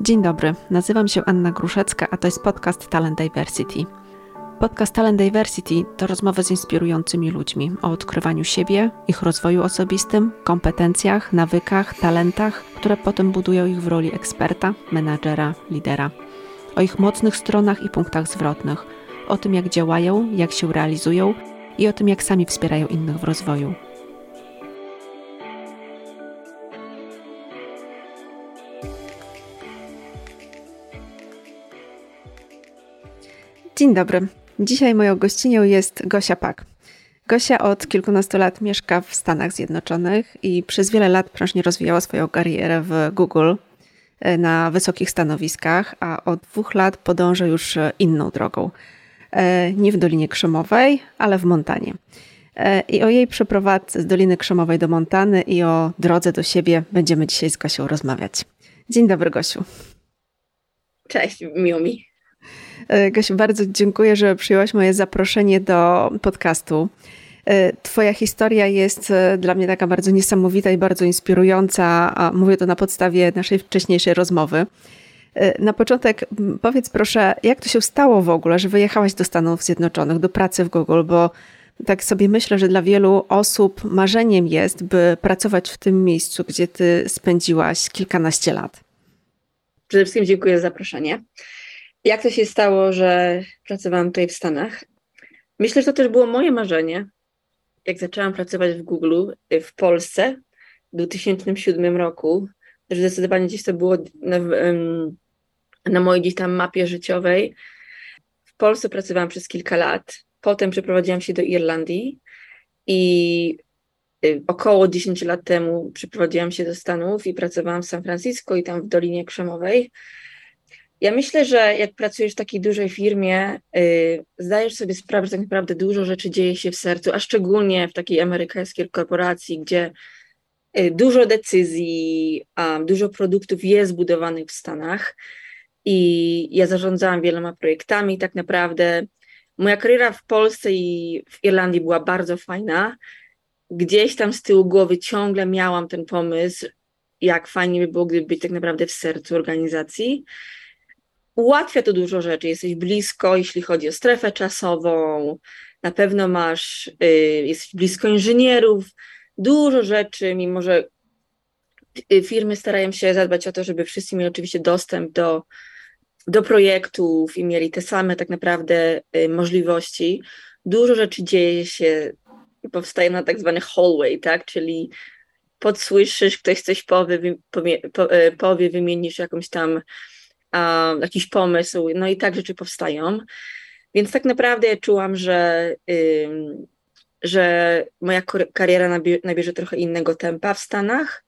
Dzień dobry, nazywam się Anna Gruszecka, a to jest podcast Talent Diversity. Podcast Talent Diversity to rozmowy z inspirującymi ludźmi o odkrywaniu siebie, ich rozwoju osobistym, kompetencjach, nawykach, talentach, które potem budują ich w roli eksperta, menadżera, lidera. O ich mocnych stronach i punktach zwrotnych, o tym jak działają, jak się realizują i o tym jak sami wspierają innych w rozwoju. Dzień dobry. Dzisiaj moją gościnią jest Gosia Pak. Gosia od kilkunastu lat mieszka w Stanach Zjednoczonych i przez wiele lat prężnie rozwijała swoją karierę w Google e, na wysokich stanowiskach, a od dwóch lat podąża już inną drogą. E, nie w Dolinie Krzemowej, ale w Montanie. E, I o jej przeprowadzce z Doliny Krzemowej do Montany i o drodze do siebie będziemy dzisiaj z Gosią rozmawiać. Dzień dobry, Gosiu. Cześć, miło mi. E, Gosiu, bardzo dziękuję, że przyjęłaś moje zaproszenie do podcastu. E, twoja historia jest e, dla mnie taka bardzo niesamowita i bardzo inspirująca, a mówię to na podstawie naszej wcześniejszej rozmowy. Na początek powiedz proszę, jak to się stało w ogóle, że wyjechałaś do Stanów Zjednoczonych, do pracy w Google, bo tak sobie myślę, że dla wielu osób marzeniem jest, by pracować w tym miejscu, gdzie ty spędziłaś kilkanaście lat. Przede wszystkim dziękuję za zaproszenie. Jak to się stało, że pracowałam tutaj w Stanach? Myślę, że to też było moje marzenie. Jak zaczęłam pracować w Google y, w Polsce w 2007 roku, też zdecydowanie gdzieś to było na, na mojej gdzieś tam mapie życiowej. W Polsce pracowałam przez kilka lat. Potem przeprowadziłam się do Irlandii i y, około 10 lat temu przeprowadziłam się do Stanów i pracowałam w San Francisco i tam w Dolinie Krzemowej. Ja myślę, że jak pracujesz w takiej dużej firmie, yy, zdajesz sobie sprawę, że tak naprawdę dużo rzeczy dzieje się w sercu, a szczególnie w takiej amerykańskiej korporacji, gdzie yy, dużo decyzji, um, dużo produktów jest zbudowanych w Stanach. I ja zarządzałam wieloma projektami. Tak naprawdę moja kariera w Polsce i w Irlandii była bardzo fajna. Gdzieś tam z tyłu głowy ciągle miałam ten pomysł, jak fajnie by było, gdyby być tak naprawdę w sercu organizacji ułatwia to dużo rzeczy. Jesteś blisko, jeśli chodzi o strefę czasową, na pewno masz, y, jesteś blisko inżynierów, dużo rzeczy, mimo że y, firmy starają się zadbać o to, żeby wszyscy mieli oczywiście dostęp do, do projektów i mieli te same tak naprawdę y, możliwości. Dużo rzeczy dzieje się, powstaje na tak zwany hallway, tak, czyli podsłyszysz, ktoś coś powie, powie, powie wymienisz jakąś tam jakiś pomysł, no i tak rzeczy powstają. Więc tak naprawdę ja czułam, że, że moja kariera nabierze trochę innego tempa w Stanach.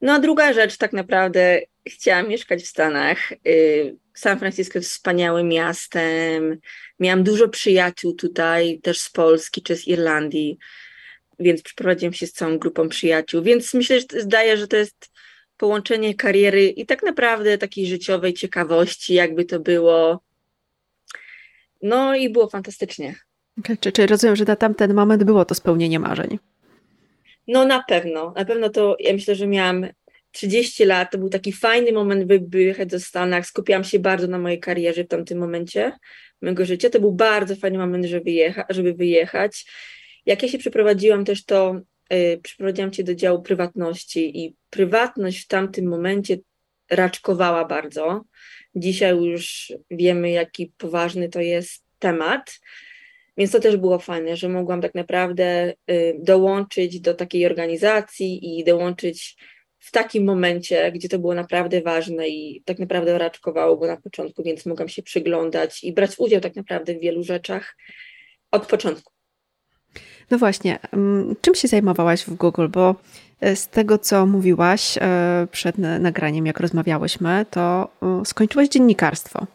No a druga rzecz, tak naprawdę chciałam mieszkać w Stanach. Y, San Francisco jest wspaniałym miastem. Miałam dużo przyjaciół tutaj, też z Polski czy z Irlandii, więc przeprowadziłam się z całą grupą przyjaciół. Więc myślę, że zdaje, że to jest połączenie kariery i tak naprawdę takiej życiowej ciekawości, jakby to było. No i było fantastycznie. Okay, czy, czy rozumiem, że na tamten moment było to spełnienie marzeń? No na pewno. Na pewno to ja myślę, że miałam 30 lat. To był taki fajny moment, by wyjechać do Stanach. Skupiałam się bardzo na mojej karierze w tamtym momencie mojego życia. To był bardzo fajny moment, żeby, wyjecha żeby wyjechać. Jak ja się przeprowadziłam też, to przyprowadziłam cię do działu prywatności i prywatność w tamtym momencie raczkowała bardzo. Dzisiaj już wiemy, jaki poważny to jest temat. Więc to też było fajne, że mogłam tak naprawdę y, dołączyć do takiej organizacji i dołączyć w takim momencie, gdzie to było naprawdę ważne i tak naprawdę raczkowało go na początku, więc mogłam się przyglądać i brać udział tak naprawdę w wielu rzeczach od początku. No właśnie, czym się zajmowałaś w Google? Bo e, z tego, co mówiłaś e, przed nagraniem, jak rozmawiałyśmy, to e, skończyłaś dziennikarstwo.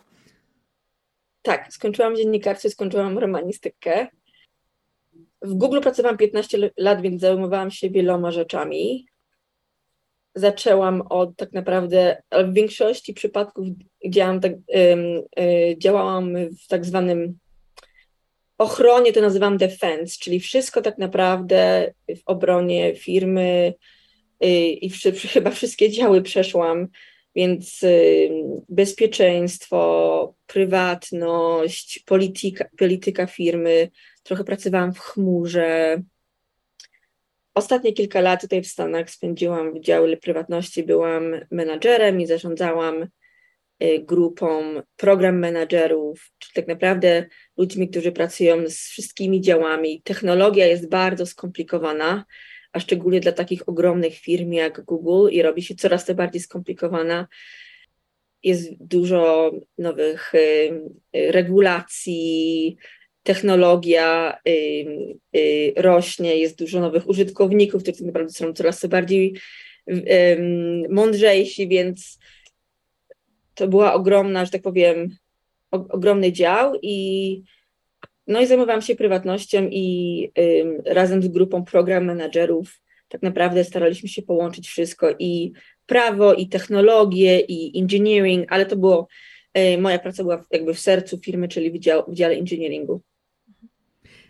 Tak, skończyłam dziennikarstwo, skończyłam romanistykę. W Google pracowałam 15 lat, więc zajmowałam się wieloma rzeczami. Zaczęłam od tak naprawdę, w większości przypadków działałam, tak, działałam w tak zwanym ochronie to nazywam defense, czyli wszystko tak naprawdę w obronie firmy y, i chyba wszystkie działy przeszłam. Więc y, bezpieczeństwo, prywatność, polityka, polityka firmy, trochę pracowałam w chmurze. Ostatnie kilka lat tutaj w Stanach spędziłam w dziale prywatności, byłam menadżerem i zarządzałam y, grupą program menadżerów, czyli tak naprawdę ludźmi, którzy pracują z wszystkimi działami. Technologia jest bardzo skomplikowana, a szczególnie dla takich ogromnych firm jak Google i robi się coraz to bardziej skomplikowana. Jest dużo nowych y, regulacji, technologia y, y, rośnie, jest dużo nowych użytkowników, którzy tak naprawdę są coraz to bardziej mądrzejsi, więc to była ogromna, że tak powiem, ogromny dział i no i zajmowałam się prywatnością i razem z grupą program menadżerów tak naprawdę staraliśmy się połączyć wszystko i prawo, i technologię, i engineering, ale to było, y, moja praca była jakby w sercu firmy, czyli w, dział, w dziale engineeringu.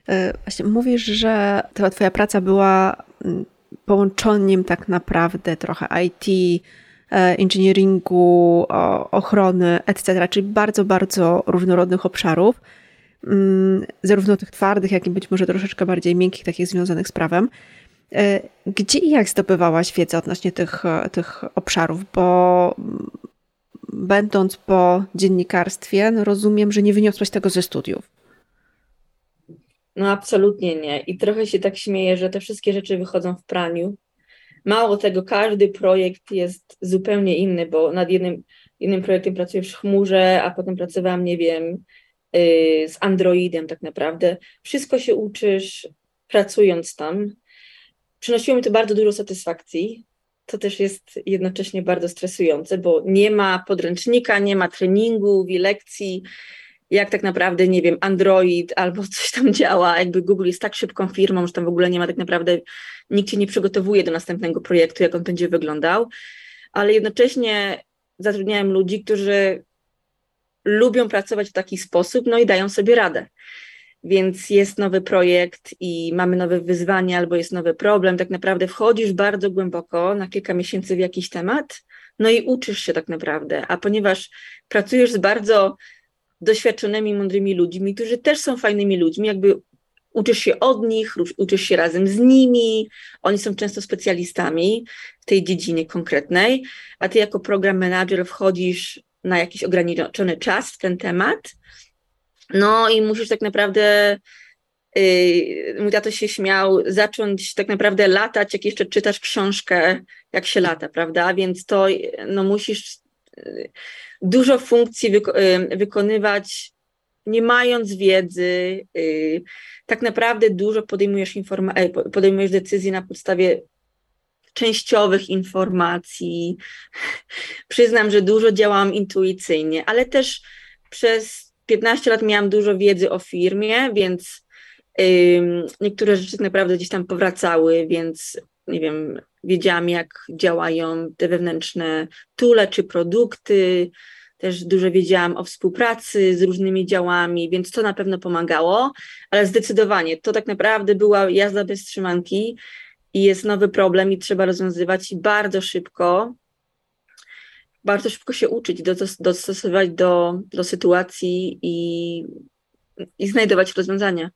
E, właśnie mówisz, że ta twoja praca była mm, połączeniem tak naprawdę trochę IT, e, engineeringu, ochrony, etc., czyli bardzo, bardzo różnorodnych obszarów. Mm, zarówno tych twardych, jak i być może troszeczkę bardziej miękkich, takich związanych z prawem. E, gdzie i jak zdobywałaś wiedzę odnośnie tych, tych obszarów? Bo mm, będąc po dziennikarstwie, no rozumiem, że nie wyniosłaś tego ze studiów. No absolutnie nie. I trochę się tak śmieję, że te wszystkie rzeczy wychodzą w praniu. Mało tego, każdy projekt jest zupełnie inny, bo nad jednym, jednym projektem pracuję w chmurze, a potem pracowałam, nie wiem, Y, z Androidem tak naprawdę. Wszystko się uczysz pracując tam. Przynosiło mi to bardzo dużo satysfakcji. To też jest jednocześnie bardzo stresujące, bo nie ma podręcznika, nie ma treningów i lekcji, jak tak naprawdę, nie wiem, Android albo coś tam działa. Jakby Google jest tak szybką firmą, że tam w ogóle nie ma tak naprawdę, nikt się nie przygotowuje do następnego projektu, jak on będzie wyglądał. Ale jednocześnie zatrudniałem ludzi, którzy lubią pracować w taki sposób, no i dają sobie radę. Więc jest nowy projekt i mamy nowe wyzwanie, albo jest nowy problem. Tak naprawdę wchodzisz bardzo głęboko na kilka miesięcy w jakiś temat, no i uczysz się tak naprawdę. A ponieważ pracujesz z bardzo doświadczonymi, mądrymi ludźmi, którzy też są fajnymi ludźmi, jakby uczysz się od nich, uczysz się razem z nimi, oni są często specjalistami w tej dziedzinie konkretnej, a ty jako program manager wchodzisz na jakiś ograniczony czas w ten temat. No i musisz tak naprawdę, yy, mój tato się śmiał, zacząć tak naprawdę latać, jak jeszcze czytasz książkę, jak się lata, prawda? Więc to no, musisz dużo funkcji yy, wykonywać, nie mając wiedzy. Yy, tak naprawdę dużo podejmujesz, informa- podejmujesz decyzji na podstawie częściowych informacji. Przyznam, że dużo działałam intuicyjnie, ale też przez 15 lat miałam dużo wiedzy o firmie, więc niektóre rzeczy tak naprawdę gdzieś tam powracały, więc nie wiem, wiedziałam, jak działają te wewnętrzne tule czy produkty. Też dużo wiedziałam o współpracy z różnymi działami, więc to na pewno pomagało, ale zdecydowanie to tak naprawdę była jazda bez trzymanki i jest nowy problem i trzeba rozwiązywać i bardzo szybko, bardzo szybko się uczyć, dostosować do, do sytuacji i, i znajdować rozwiązania.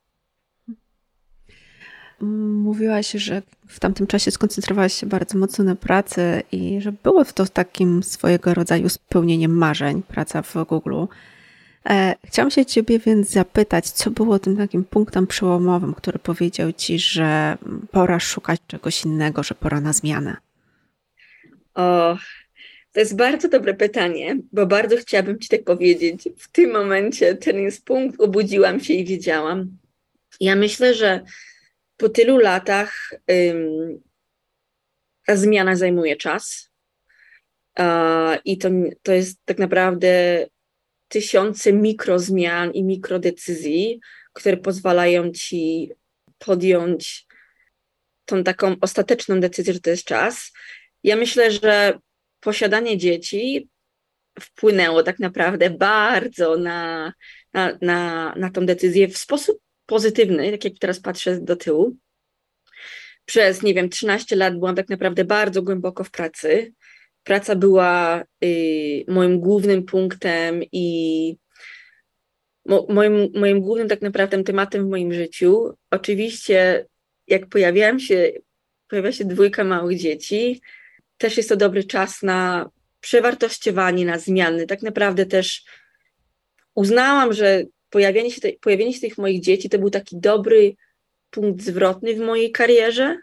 Mówiłaś, że w tamtym czasie skoncentrowałaś się bardzo mocno na pracy i że było to takim swojego rodzaju spełnieniem marzeń, praca w Google. E, chciałam się Ciebie więc zapytać, co było tym takim punktem przełomowym, który powiedział Ci, że pora szukać czegoś innego, że pora na zmianę? O, to jest bardzo dobre pytanie, bo bardzo chciałabym Ci tak powiedzieć. W tym momencie ten jest punkt, obudziłam się i wiedziałam. Ja myślę, że po tylu latach ta zmiana zajmuje czas. Uh, I to, to jest tak naprawdę tysiące mikrozmian i mikrodecyzji, które pozwalają ci podjąć tą taką ostateczną decyzję, że to jest czas. Ja myślę, że posiadanie dzieci wpłynęło tak naprawdę bardzo na, na, na, na tą decyzję w sposób pozytywny, tak jak teraz patrzę do tyłu. Przez, nie wiem, 13 lat byłam tak naprawdę bardzo głęboko w pracy praca była y, moim głównym punktem i mo, moim, moim głównym tak naprawdę tematem w moim życiu. Oczywiście, jak pojawiałam się, pojawia się dwójka małych dzieci, też jest to dobry czas na przewartościowanie, na zmiany. Tak naprawdę też uznałam, że pojawienie się, te, pojawienie się tych moich dzieci to był taki dobry punkt zwrotny w mojej karierze,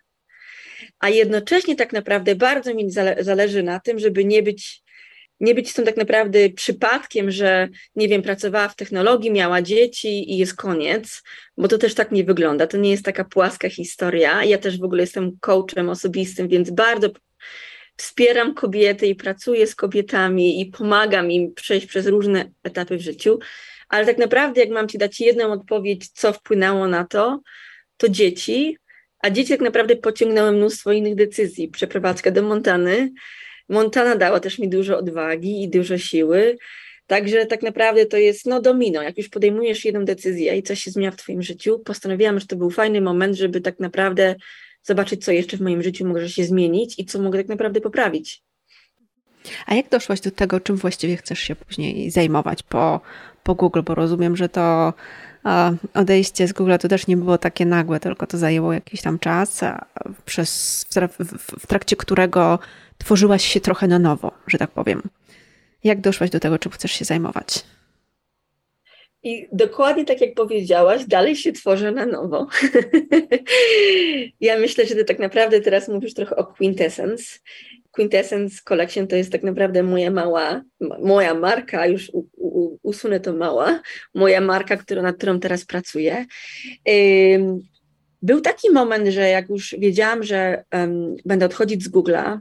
a jednocześnie tak naprawdę bardzo mi zale zależy na tym, żeby nie być, nie być tą tak naprawdę przypadkiem, że nie wiem, pracowała w technologii, miała dzieci i jest koniec, bo to też tak nie wygląda. To nie jest taka płaska historia. Ja też w ogóle jestem coachem osobistym, więc bardzo wspieram kobiety i pracuję z kobietami i pomagam im przejść przez różne etapy w życiu. Ale tak naprawdę, jak mam Ci dać jedną odpowiedź, co wpłynęło na to, to dzieci, a dzieci tak naprawdę pociągnęły mnóstwo innych decyzji. Przeprowadzka do Montany. Montana dała też mi dużo odwagi i dużo siły. Także tak naprawdę to jest no domino. Jak już podejmujesz jedną decyzję i coś się zmienia w Twoim życiu, postanowiłam, że to był fajny moment, żeby tak naprawdę zobaczyć, co jeszcze w moim życiu może się zmienić i co mogę tak naprawdę poprawić. A jak doszłaś do tego, czym właściwie chcesz się później zajmować po, po Google? Bo rozumiem, że to odejście z Google to też nie było takie nagłe, tylko to zajęło jakiś tam czas, przez, w trakcie którego tworzyłaś się trochę na nowo, że tak powiem. Jak doszłaś do tego, czym chcesz się zajmować? I dokładnie tak jak powiedziałaś, dalej się tworzę na nowo. ja myślę, że ty tak naprawdę teraz mówisz trochę o Quintessence. Quintessence Collection to jest tak naprawdę moja mała, moja marka, już u, u, usunę to mała, moja marka, którą, nad którą teraz pracuję. Był taki moment, że jak już wiedziałam, że um, będę odchodzić z Google'a,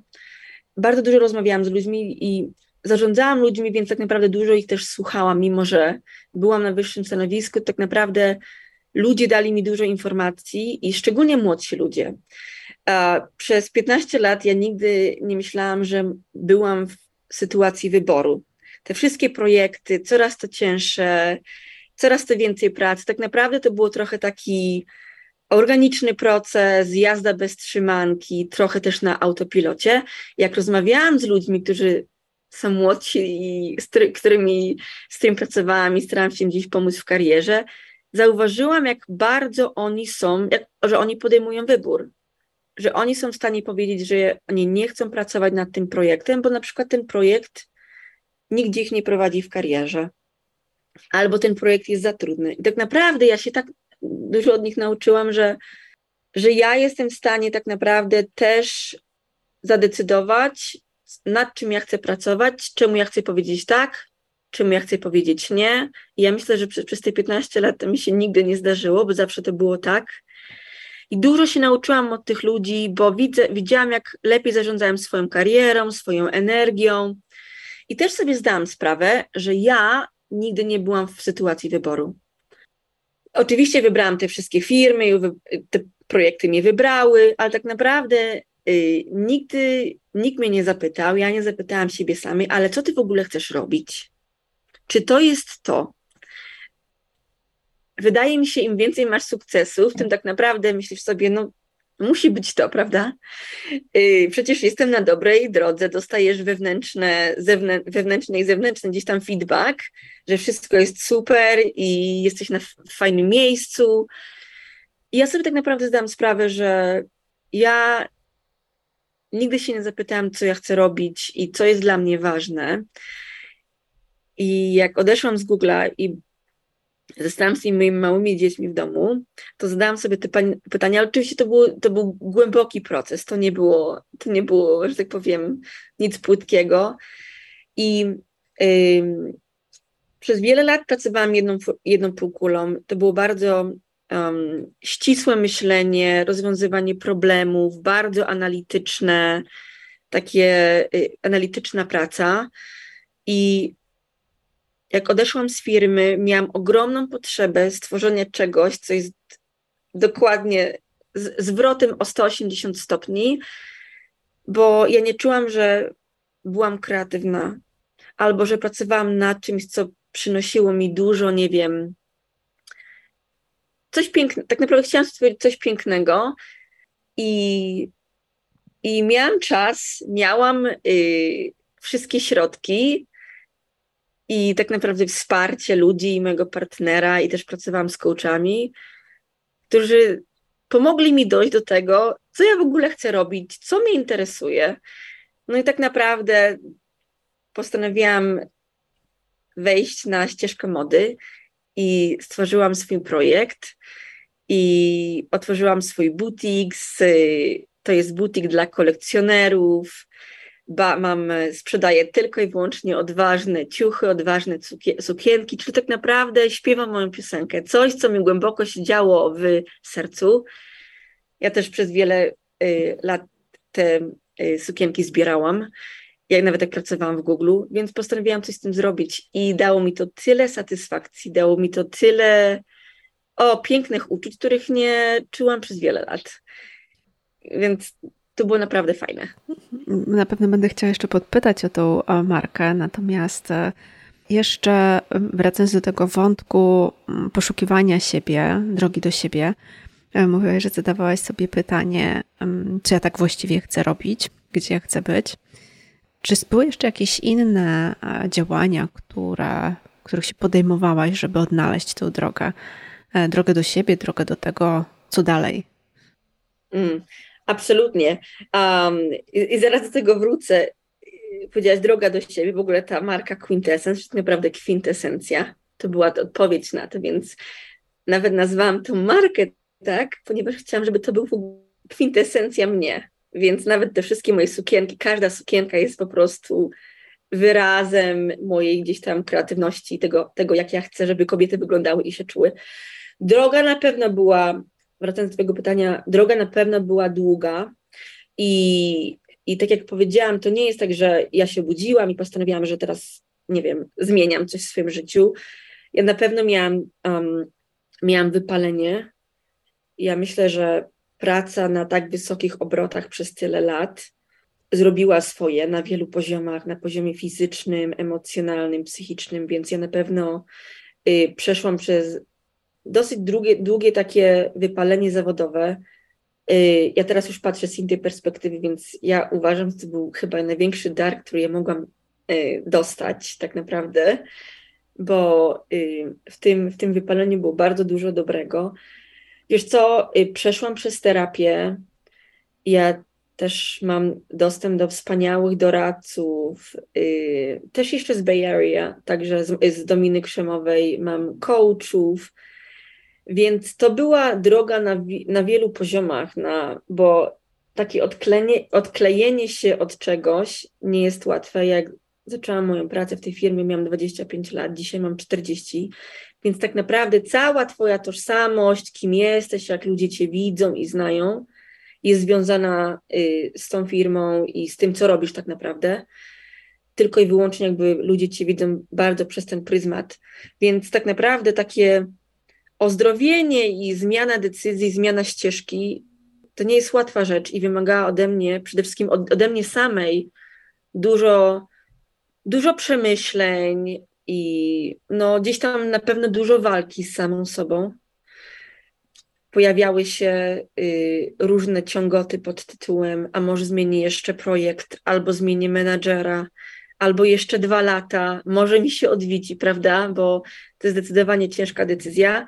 bardzo dużo rozmawiałam z ludźmi i zarządzałam ludźmi, więc tak naprawdę dużo ich też słuchałam, mimo że byłam na wyższym stanowisku, tak naprawdę ludzie dali mi dużo informacji i szczególnie młodsi ludzie. Przez 15 lat ja nigdy nie myślałam, że byłam w sytuacji wyboru. Te wszystkie projekty, coraz to cięższe, coraz to więcej pracy. Tak naprawdę to było trochę taki organiczny proces, jazda bez trzymanki, trochę też na autopilocie. Jak rozmawiałam z ludźmi, którzy są młodsi i z którymi, z którymi pracowałam i starałam się gdzieś pomóc w karierze, zauważyłam, jak bardzo oni są, jak, że oni podejmują wybór. Że oni są w stanie powiedzieć, że oni nie chcą pracować nad tym projektem, bo na przykład ten projekt nigdzie ich nie prowadzi w karierze. Albo ten projekt jest za trudny. I tak naprawdę ja się tak dużo od nich nauczyłam, że, że ja jestem w stanie tak naprawdę też zadecydować nad czym ja chcę pracować, czemu ja chcę powiedzieć tak, czemu ja chcę powiedzieć nie. I ja myślę, że przez, przez te 15 lat to mi się nigdy nie zdarzyło, bo zawsze to było tak. I dużo się nauczyłam od tych ludzi, bo widzę, widziałam, jak lepiej zarządzałem swoją karierą, swoją energią. I też sobie zdałam sprawę, że ja nigdy nie byłam w sytuacji wyboru. Oczywiście wybrałam te wszystkie firmy, te projekty mnie wybrały, ale tak naprawdę Y, nigdy nikt mnie nie zapytał, ja nie zapytałam siebie samej, ale co ty w ogóle chcesz robić? Czy to jest to? Wydaje mi się, im więcej masz sukcesów, tym tak naprawdę myślisz sobie, no musi być to, prawda? Y, przecież jestem na dobrej drodze, dostajesz wewnętrzne, zewnę, wewnętrzny i zewnętrzny gdzieś tam feedback, że wszystko jest super i jesteś na fajnym miejscu. I ja sobie tak naprawdę zdałam sprawę, że ja nigdy się nie zapytałam, co ja chcę robić i co jest dla mnie ważne. I jak odeszłam z Google'a i zostałam z tymi małymi dziećmi w domu, to zadałam sobie te pytania, ale oczywiście to, było, to był głęboki proces, to nie było, to nie było, że tak powiem, nic płytkiego. I yy, przez wiele lat pracowałam jedną, jedną półkulą. To było bardzo um, ścisłe myślenie, rozwiązywanie problemów, bardzo analityczne, takie y, analityczna praca. I jak odeszłam z firmy, miałam ogromną potrzebę stworzenia czegoś, co jest dokładnie z, zwrotem o 180 stopni, bo ja nie czułam, że byłam kreatywna, albo że pracowałam nad czymś, co przynosiło mi dużo, nie wiem, coś pięknego, tak naprawdę chciałam stworzyć coś pięknego i I miałam czas, miałam y, wszystkie środki i tak naprawdę wsparcie ludzi i mojego partnera, i też pracowałam z coachami, którzy pomogli mi dojść do tego, co ja w ogóle chcę robić, co mnie interesuje. No i tak naprawdę postanowiłam wejść na ścieżkę mody i stworzyłam swój projekt i otworzyłam swój butik. To jest butik dla kolekcjonerów. Ba, mam, sprzedaję tylko i wyłącznie odważne ciuchy, odważne sukienki, czyli tak naprawdę śpiewam moją piosenkę. Coś, co mi głęboko się działo w sercu. Ja też przez wiele y, lat te y, sukienki zbierałam jak nawet jak pracowałam w Google, więc postanowiłam coś z tym zrobić i dało mi to tyle satysfakcji, dało mi to tyle o pięknych uczuć, których nie czułam przez wiele lat. Więc to było naprawdę fajne. Na pewno będę chciała jeszcze podpytać o tą markę, natomiast e, jeszcze wracając do tego wątku poszukiwania siebie, drogi do siebie, e, mówiłaś, że zadawałaś sobie pytanie, co ja tak właściwie chcę robić, gdzie ja chcę być. Czy były jeszcze jakieś inne e, działania, które, których się podejmowałaś, żeby odnaleźć tę drogę? Drogę do siebie, drogę do tego, co dalej? Mm, absolutnie. Um, i, i, zaraz do tego wrócę. Powiedziałaś droga do siebie, w ogóle ta marka Quintessence, to naprawdę kwintesencja. To była odpowiedź na to, więc nawet nazwałam tą markę tak, ponieważ chciałam, żeby to był kwintesencja mnie. Więc nawet te wszystkie moje sukienki, każda sukienka jest po prostu wyrazem mojej gdzieś tam kreatywności, tego, tego jak ja chcę, żeby kobiety wyglądały i się czuły. Droga na pewno była, wracając do Twojego pytania, droga na pewno była długa i, i tak jak powiedziałam, to nie jest tak, że ja się budziłam i postanowiłam, że teraz, nie wiem, zmieniam coś w swoim życiu. Ja na pewno miałam, um, miałam wypalenie. Ja myślę, że praca na tak wysokich obrotach przez tyle lat zrobiła swoje na wielu poziomach, na poziomie fizycznym, emocjonalnym, psychicznym, więc ja na pewno y, przeszłam przez dosyć długie, długie takie wypalenie zawodowe. Y, ja teraz już patrzę z innej perspektywy, więc ja uważam, że to był chyba największy dar, który ja mogłam y, dostać tak naprawdę, bo y, w tym, w tym wypaleniu było bardzo dużo dobrego. Wiesz co, przeszłam przez terapię. Ja też mam dostęp do wspaniałych doradców, też jeszcze z Bay Area, także z, z Dominy Krzemowej mam coachów, więc to była droga na, na wielu poziomach, na, bo takie odklenie, odklejenie się od czegoś nie jest łatwe. Jak zaczęłam moją pracę w tej firmie, miałam 25 lat, dzisiaj mam 40, więc tak naprawdę cała Twoja tożsamość, kim jesteś, jak ludzie Cię widzą i znają, jest związana y, z tą firmą i z tym, co robisz tak naprawdę. Tylko i wyłącznie jakby ludzie Cię widzą bardzo przez ten pryzmat. Więc tak naprawdę takie ozdrowienie i zmiana decyzji, zmiana ścieżki to nie jest łatwa rzecz i wymaga ode mnie, przede wszystkim ode mnie samej, dużo, dużo przemyśleń, i no, gdzieś tam na pewno dużo walki z samą sobą. Pojawiały się y, różne ciągoty pod tytułem, a może zmieni jeszcze projekt, albo zmieni menadżera, albo jeszcze dwa lata, może mi się odwiedzi, prawda? Bo to jest zdecydowanie ciężka decyzja,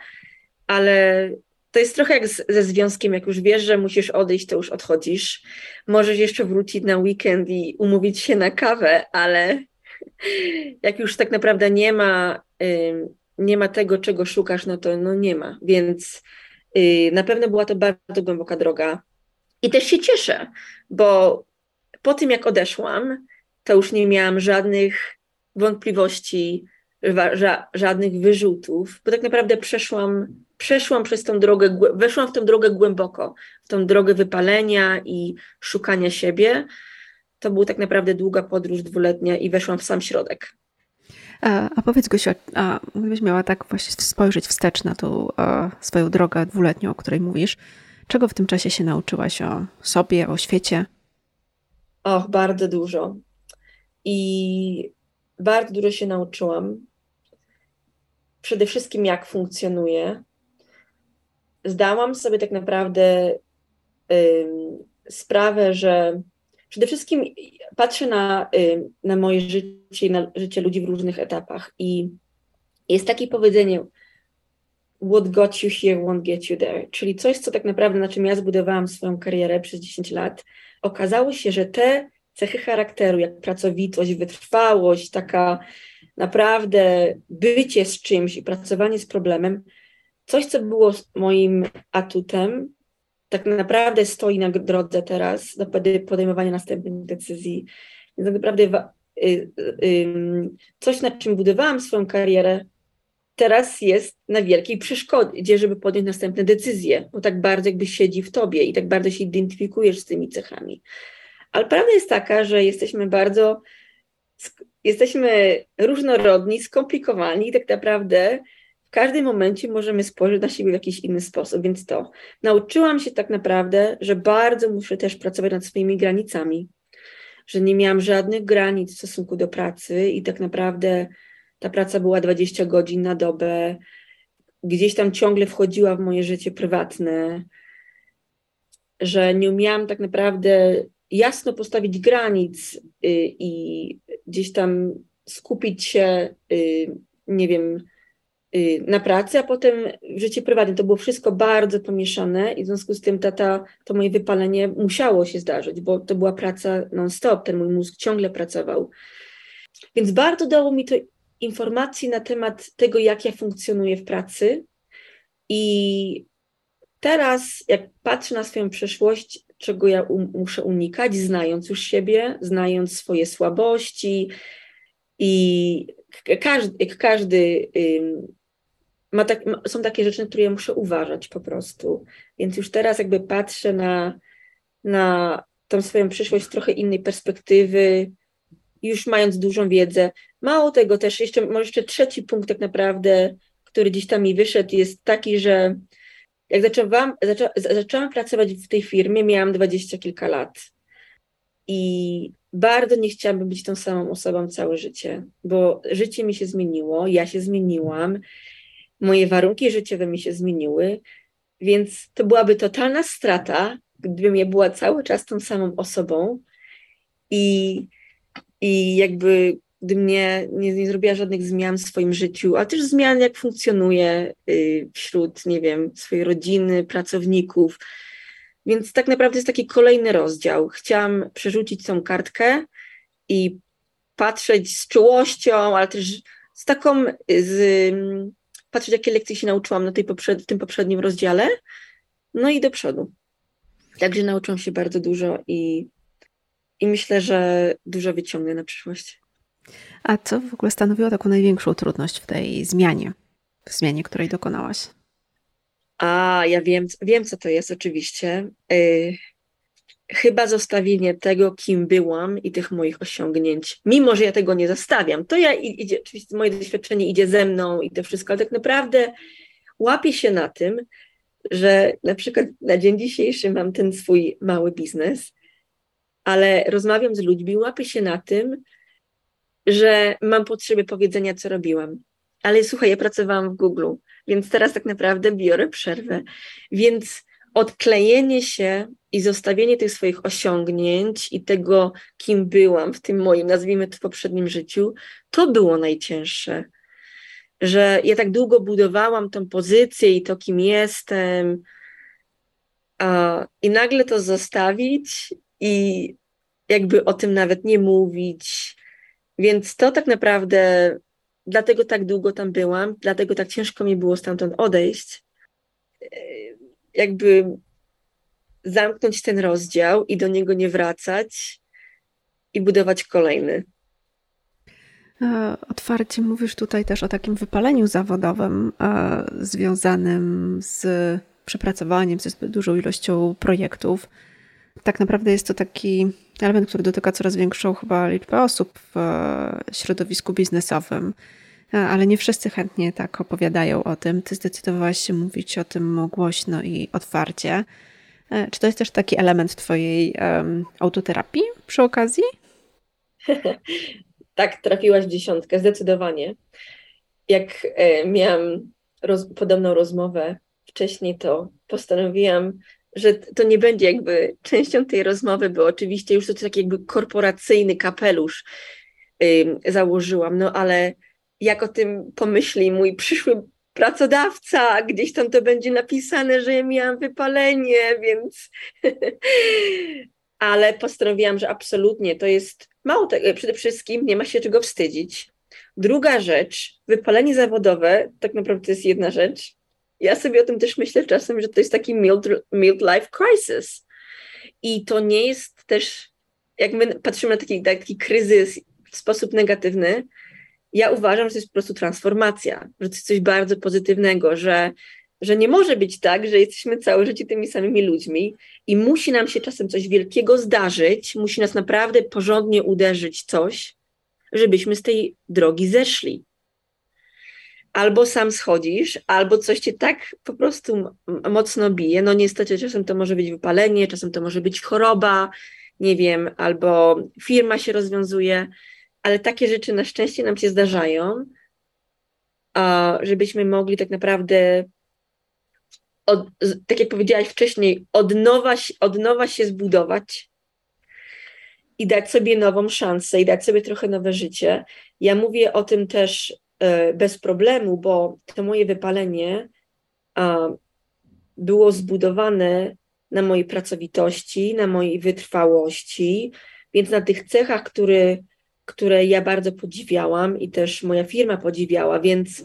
ale to jest trochę jak z, ze związkiem, jak już wiesz, że musisz odejść, to już odchodzisz. Możesz jeszcze wrócić na weekend i umówić się na kawę, ale jak już tak naprawdę nie ma, nie ma tego, czego szukasz, no to no nie ma. Więc y, na pewno była to bardzo głęboka droga. I też się cieszę, bo po tym jak odeszłam, to już nie miałam żadnych wątpliwości, ża żadnych wyrzutów, bo tak naprawdę przeszłam, przeszłam przez tą drogę, weszłam w tę drogę głęboko, w tą drogę wypalenia i szukania siebie to była tak naprawdę długa podróż dwuletnia i weszłam w sam środek. A, a powiedz Gosiu, a gdybyś miała tak właśnie spojrzeć wstecz na tą a, swoją drogę dwuletnią, o której mówisz, czego w tym czasie się nauczyłaś o sobie, o świecie? Och, bardzo dużo. I bardzo dużo się nauczyłam. Przede wszystkim, jak funkcjonuje. Zdałam sobie tak naprawdę sprawę, że przede wszystkim patrzę na, na moje życie i na życie ludzi w różnych etapach i jest takie powiedzenie what got you here won't get you there, czyli coś, co tak naprawdę, na czym ja zbudowałam swoją karierę przez 10 lat. Okazało się, że te cechy charakteru, jak pracowitość, wytrwałość, taka naprawdę bycie z czymś i pracowanie z problemem, coś, co było moim atutem, tak naprawdę stoi na drodze teraz do podejmowania następnych decyzji. Więc tak naprawdę y, y, coś, nad czym budowałam swoją karierę, teraz jest na wielkiej przeszkodzie, żeby podjąć następne decyzje, bo tak bardzo jakby siedzi w tobie i tak bardzo się identyfikujesz z tymi cechami. Ale prawda jest taka, że jesteśmy bardzo, jesteśmy różnorodni, skomplikowani i tak naprawdę w każdym momencie możemy spojrzeć na siebie w jakiś inny sposób, więc to. Nauczyłam się tak naprawdę, że bardzo muszę też pracować nad swoimi granicami, że nie miałam żadnych granic w stosunku do pracy i tak naprawdę ta praca była 20 godzin na dobę, gdzieś tam ciągle wchodziła w moje życie prywatne, że nie umiałam tak naprawdę jasno postawić granic y, i gdzieś tam skupić się, y, nie wiem, y, na pracy, a potem w życie prywatne. To było wszystko bardzo pomieszane i w związku z tym tata, to moje wypalenie musiało się zdarzyć, bo to była praca non-stop, ten mój mózg ciągle pracował. Więc bardzo dało mi to informacji na temat tego, jak ja funkcjonuję w pracy. I teraz, jak patrzę na swoją przeszłość, czego ja um, muszę unikać, znając już siebie, znając swoje słabości, i każdy, każdy ma tak, są takie rzeczy, na które ja muszę uważać po prostu. Więc już teraz jakby patrzę na, na tą swoją przyszłość z trochę innej perspektywy, już mając dużą wiedzę. Mało tego też, jeszcze, może jeszcze trzeci punkt tak naprawdę, który gdzieś tam mi wyszedł, jest taki, że jak zaczęłam, zaczę, zaczęłam pracować w tej firmie, miałam dwadzieścia kilka lat. I bardzo nie chciałabym być tą samą osobą całe życie, bo życie mi się zmieniło, ja się zmieniłam, moje warunki życiowe mi się zmieniły, więc to byłaby totalna strata, gdybym ja była cały czas tą samą osobą i i jakby gdybym nie, nie, nie zrobiła żadnych zmian w swoim życiu, a też zmian, jak funkcjonuje y, wśród, nie wiem, swojej rodziny, pracowników. Więc tak naprawdę jest taki kolejny rozdział. Chciałam przerzucić tą kartkę i patrzeć z czułością, ale też z taką, z, patrzeć, jakie lekcje się nauczyłam na tej w tym poprzednim rozdziale, no i do przodu. Także nauczyłam się bardzo dużo i i myślę, że dużo wyciągnę na przyszłość. A co w ogóle stanowiło taką największą trudność w tej zmianie, w zmianie, której dokonałaś? A, ja wiem, wiem co to jest oczywiście. Yy, chyba zostawienie tego, kim byłam i tych moich osiągnięć. Mimo, że ja tego nie zostawiam, to ja idzie, oczywiście moje doświadczenie idzie ze mną i to wszystko, ale tak naprawdę łapię się na tym, że na przykład na dzień dzisiejszy mam ten swój mały biznes ale rozmawiam z ludźmi, łapię się na tym, że mam potrzebę powiedzenia, co robiłam. Ale słuchaj, ja pracowałam w Google, więc teraz tak naprawdę biorę przerwę. Więc odklejenie się i zostawienie tych swoich osiągnięć i tego, kim byłam w tym moim, nazwijmy to poprzednim życiu, to było najcięższe. Że ja tak długo budowałam tą pozycję i to, kim jestem, a, i nagle to zostawić i jakby o tym nawet nie mówić. Więc to tak naprawdę, dlatego tak długo tam byłam, dlatego tak ciężko mi było stamtąd odejść. Jakby zamknąć ten rozdział i do niego nie wracać i budować kolejny. E, otwarcie mówisz tutaj też o takim wypaleniu zawodowym e, związanym z przepracowaniem, ze zbyt dużą ilością projektów tak naprawdę jest to taki element, który dotyka coraz większą chyba liczbę osób w e, środowisku biznesowym, e, ale nie wszyscy chętnie tak opowiadają o tym. Ty zdecydowałaś się mówić o tym głośno i otwarcie. E, czy to jest też taki element Twojej um, autoterapii przy okazji? tak, trafiłaś w dziesiątkę, zdecydowanie. Jak miałam roz, podobną rozmowę wcześniej, to postanowiłam że to nie będzie jakby częścią tej rozmowy, bo oczywiście już to taki jakby korporacyjny kapelusz yy, założyłam, no ale jak o tym pomyśli mój przyszły pracodawca, gdzieś tam to będzie napisane, że ja miałam wypalenie, więc. Ale postanowiłam, że absolutnie to jest mało tego. Przede wszystkim nie ma się czego wstydzić. Druga rzecz, wypalenie zawodowe, tak naprawdę to jest jedna rzecz. Ja sobie o tym też myślę czasem, że to jest taki midlife crisis. I to nie jest też, jak my patrzymy na taki, taki kryzys w sposób negatywny, ja uważam, że to jest po prostu transformacja, że to jest coś bardzo pozytywnego, że, że nie może być tak, że jesteśmy całe życie tymi samymi ludźmi i musi nam się czasem coś wielkiego zdarzyć, musi nas naprawdę porządnie uderzyć coś, żebyśmy z tej drogi zeszli. Albo sam schodzisz, albo coś cię tak po prostu mocno bije. No niestety czasem to może być wypalenie, czasem to może być choroba, nie wiem, albo firma się rozwiązuje ale takie rzeczy na szczęście nam się zdarzają, żebyśmy mogli tak naprawdę, od, tak jak powiedziałaś wcześniej, od nowa, od nowa się zbudować i dać sobie nową szansę i dać sobie trochę nowe życie. Ja mówię o tym też bez problemu, bo to moje wypalenie było zbudowane na mojej pracowitości, na mojej wytrwałości, więc na tych cechach, które które ja bardzo podziwiałam i też moja firma podziwiała, więc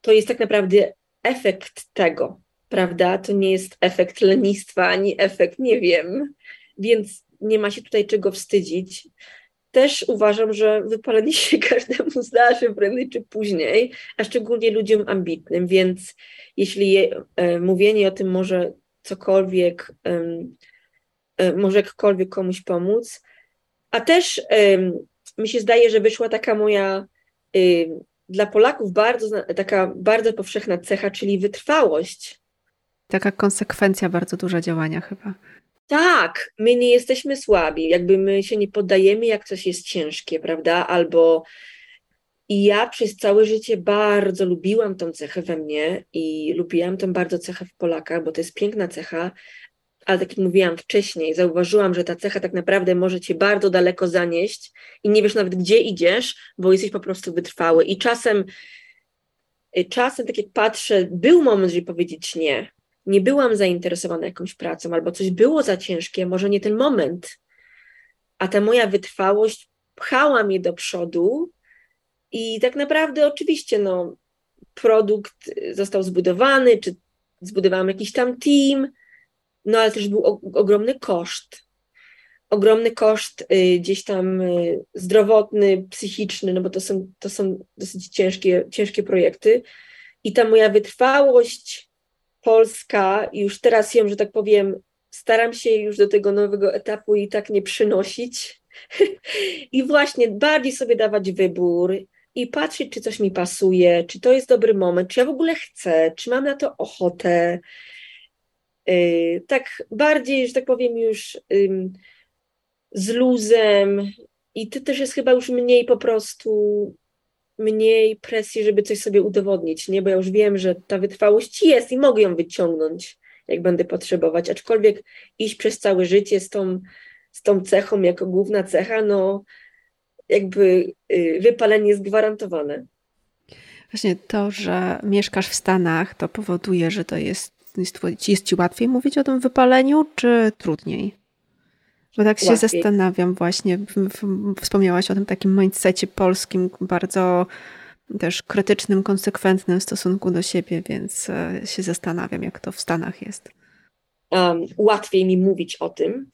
to jest tak naprawdę efekt tego, prawda? To nie jest efekt lenistwa, ani efekt, nie wiem, więc nie ma się tutaj czego wstydzić. Też uważam, że wypalenie się każdemu zdarzy prędzej czy później, a szczególnie ludziom ambitnym, więc jeśli je, e, mówienie o tym może cokolwiek, e, może jakkolwiek komuś pomóc, a też mi się zdaje, że wyszła taka moja y, dla Polaków bardzo, taka bardzo powszechna cecha, czyli wytrwałość. Taka konsekwencja bardzo duża działania chyba. Tak, my nie jesteśmy słabi, jakby my się nie poddajemy, jak coś jest ciężkie, prawda? Albo i ja przez całe życie bardzo lubiłam tą cechę we mnie i lubiłam tą bardzo cechę w Polakach, bo to jest piękna cecha, ale tak jak mówiłam wcześniej, zauważyłam, że ta cecha tak naprawdę może cię bardzo daleko zanieść i nie wiesz nawet gdzie idziesz, bo jesteś po prostu wytrwały. I czasem, y, czasem tak jak patrzę, był moment, żeby powiedzieć nie. Nie byłam zainteresowana jakąś pracą, albo coś było za ciężkie, może nie ten moment. A ta moja wytrwałość pchała mnie do przodu i tak naprawdę oczywiście no, produkt został zbudowany, czy zbudowałam jakiś tam team, no ale też był ogromny koszt. Ogromny koszt y, gdzieś tam y, zdrowotny, psychiczny, no bo to są, to są dosyć ciężkie, ciężkie projekty. I ta moja wytrwałość polska, już teraz ją, że tak powiem, staram się już do tego nowego etapu i tak nie przynosić. I właśnie bardziej sobie dawać wybór i patrzeć, czy coś mi pasuje, czy to jest dobry moment, czy ja w ogóle chcę, czy mam na to ochotę. Y, tak bardziej, że tak powiem, już z luzem i to też jest chyba już mniej po prostu, mniej presji, żeby coś sobie udowodnić, nie? Bo ja już wiem, że ta wytrwałość jest i mogę ją wyciągnąć, jak będę potrzebować, aczkolwiek iść przez całe życie z tą, z tą cechą jako główna cecha, no jakby y, wypalenie jest gwarantowane. Właśnie to, że mieszkasz w Stanach, to powoduje, że to jest jest, jest ci łatwiej mówić o tym wypaleniu, czy trudniej? Bo tak się łatwiej. zastanawiam właśnie, wspomniałaś o tym takim mindsetie polskim, bardzo też krytycznym, konsekwentnym w stosunku do siebie, więc e, się zastanawiam, jak to w Stanach jest. Um, łatwiej mi mówić o tym.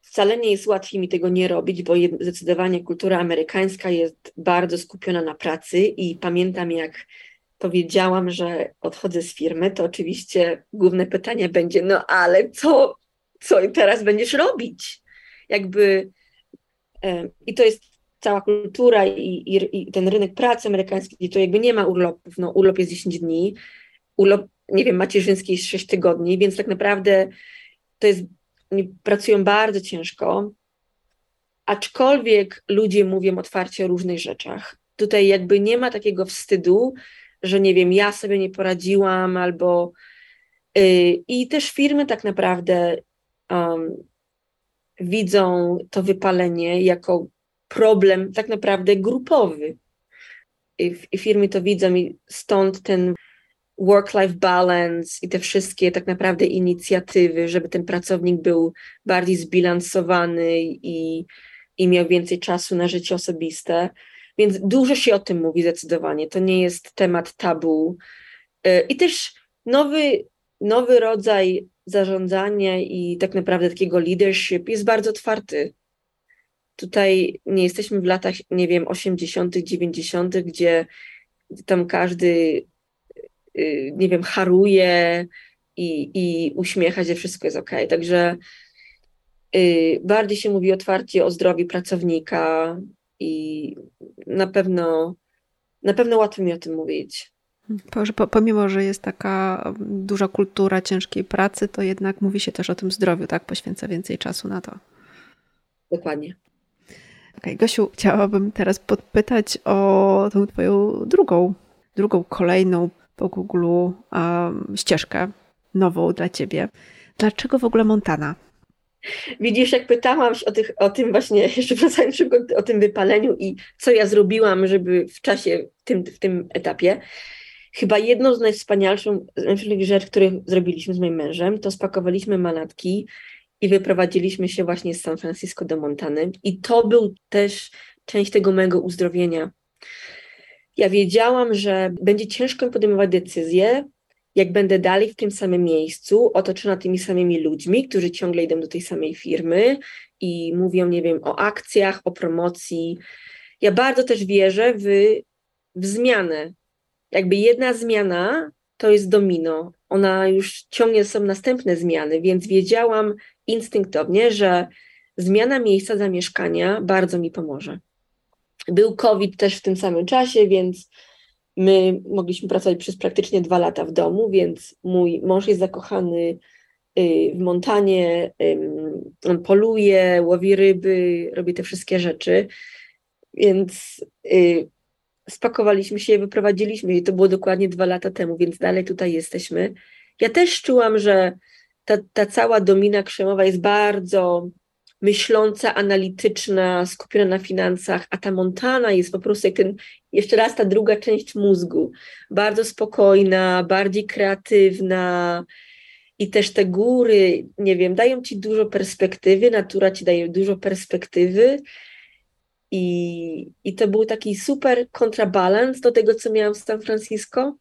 Wcale nie jest łatwiej mi tego nie robić, bo zdecydowanie kultura amerykańska jest bardzo skupiona na pracy i pamiętam, jak powiedziałam, że odchodzę z firmy, to oczywiście główne pytanie będzie, no ale co, co teraz będziesz robić? Jakby i to jest cała kultura i, i, i, ten rynek pracy amerykański, to jakby nie ma urlopów, no urlop jest 10 dni, urlop, nie wiem, macierzyński jest 6 tygodni, więc tak naprawdę to jest, oni pracują bardzo ciężko, aczkolwiek ludzie mówią otwarcie o różnych rzeczach. Tutaj jakby nie ma takiego wstydu, że nie wiem, ja sobie nie poradziłam, albo Y, I też firmy tak naprawdę um, widzą to wypalenie jako problem tak naprawdę grupowy. I, I firmy to widzą i stąd ten work-life balance i te wszystkie tak naprawdę inicjatywy, żeby ten pracownik był bardziej zbilansowany i, i miał więcej czasu na życie osobiste. Więc dużo się o tym mówi zdecydowanie. To nie jest temat tabu. Y, I też nowy, nowy rodzaj zarządzania i tak naprawdę takiego leadership jest bardzo otwarty. Tutaj nie jesteśmy w latach, nie wiem, 80., 90., gdzie tam każdy, y, nie wiem, haruje i, i uśmiecha się, wszystko jest ok. Także y, bardziej się mówi otwarcie o zdrowiu pracownika i na pewno, na pewno łatwo mi o tym mówić. Pomimo, że jest taka duża kultura ciężkiej pracy, to jednak mówi się też o tym zdrowiu, tak? Poświęca więcej czasu na to. Dokładnie. Okay, Gosiu, chciałabym teraz podpytać o tą twoją drugą, drugą kolejną po Google um, ścieżkę nową dla ciebie. Dlaczego w ogóle Montana? Widzisz, jak pytałam o, tych, o tym właśnie, jeszcze wracając szybko, o tym wypaleniu i co ja zrobiłam, żeby w czasie, w tym, w tym etapie, chyba jedną z najwspanialszych rzeczy, które zrobiliśmy z moim mężem, to spakowaliśmy manatki i wyprowadziliśmy się właśnie z San Francisco do Montany. I to był też część tego mojego uzdrowienia. Ja wiedziałam, że będzie ciężko podejmować decyzje, jak będę dalej w tym samym miejscu, otoczona tymi samymi ludźmi, którzy ciągle idą do tej samej firmy i mówią, nie wiem, o akcjach, o promocji. Ja bardzo też wierzę w, w zmianę. Jakby jedna zmiana to jest domino. Ona już ciągnie są następne zmiany, więc wiedziałam instynktownie, że zmiana miejsca zamieszkania bardzo mi pomoże. Był COVID też w tym samym czasie, więc My mogliśmy pracować przez praktycznie dwa lata w domu, więc mój mąż jest zakochany y, w Montanie, on poluje, łowi ryby, robi te wszystkie rzeczy, więc y, spakowaliśmy się, wyprowadziliśmy. I to było dokładnie dwa lata temu, więc dalej tutaj jesteśmy. Ja też czułam, że ta, ta cała domina krzemowa jest bardzo myśląca, analityczna, skupiona na finansach, a ta Montana jest po prostu jak ten, jeszcze raz ta druga część mózgu, bardzo spokojna, bardziej kreatywna. I też te góry, nie wiem, dają ci dużo perspektywy, natura ci daje dużo perspektywy i, i to był taki super kontrabalans do tego, co miałam w San Francisco.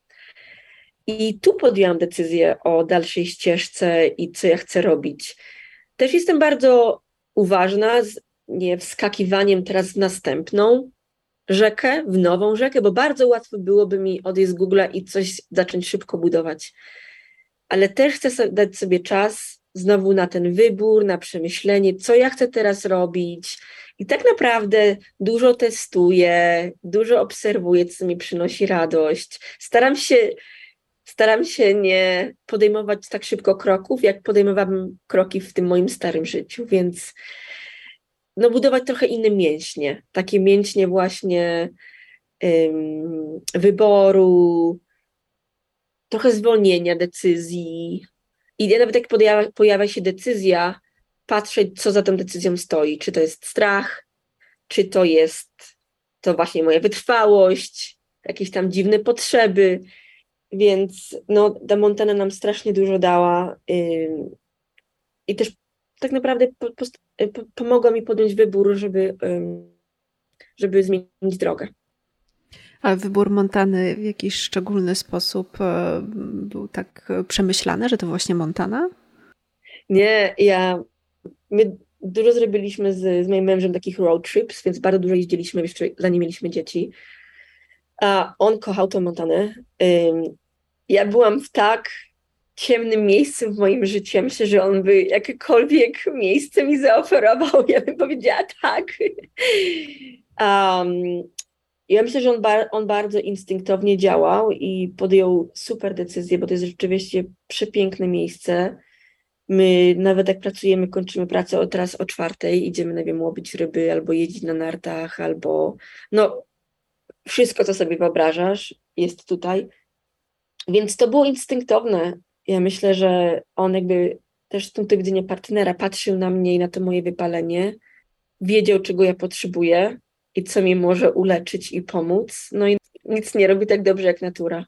I tu podjęłam decyzję o dalszej ścieżce i co ja chcę robić. Też jestem bardzo uważna z nie wskakiwaniem teraz w następną rzekę, w nową rzekę, bo bardzo łatwo byłoby mi odejść z Google'a i coś zacząć szybko budować. Ale też chcę dać sobie czas znowu na ten wybór, na przemyślenie, co ja chcę teraz robić. I tak naprawdę dużo testuję, dużo obserwuję, co mi przynosi radość. Staram się, staram się nie podejmować tak szybko kroków, jak podejmowałam kroki w tym moim starym życiu, więc no, budować trochę inne mięśnie, takie mięśnie właśnie um, wyboru, trochę zwolnienia decyzji. I nawet jak pojawia, pojawia się decyzja, patrzeć, co za tą decyzją stoi. Czy to jest strach, czy to jest to właśnie moja wytrwałość, jakieś tam dziwne potrzeby. Więc no, ta Montana nam strasznie dużo dała. Yy, I też tak naprawdę po, po, pomogła mi podjąć wybór, żeby, żeby zmienić drogę. A wybór Montany w jakiś szczególny sposób e, był tak przemyślany, że to właśnie Montana? Nie, ja. My dużo zrobiliśmy z, z moim mężem takich road trips, więc bardzo dużo jeździliśmy jeszcze zanim mieliśmy dzieci. A on kochał tę Montanę. Ja byłam w tak ciemnym miejscem w moim życiu. Myślę, że on by jakiekolwiek miejsce mi zaoferował, ja bym powiedziała tak. Um, ja myślę, że on, bar on bardzo instynktownie działał i podjął super decyzję, bo to jest rzeczywiście przepiękne miejsce. My nawet jak pracujemy, kończymy pracę o, teraz o czwartej, idziemy, nie wiem, łowić ryby, albo jeździć na nartach, albo no wszystko, co sobie wyobrażasz, jest tutaj. Więc to było instynktowne ja myślę, że on jakby też z punktu widzenia partnera patrzył na mnie i na to moje wypalenie, wiedział, czego ja potrzebuję i co mi może uleczyć i pomóc. No i nic nie robi tak dobrze jak natura.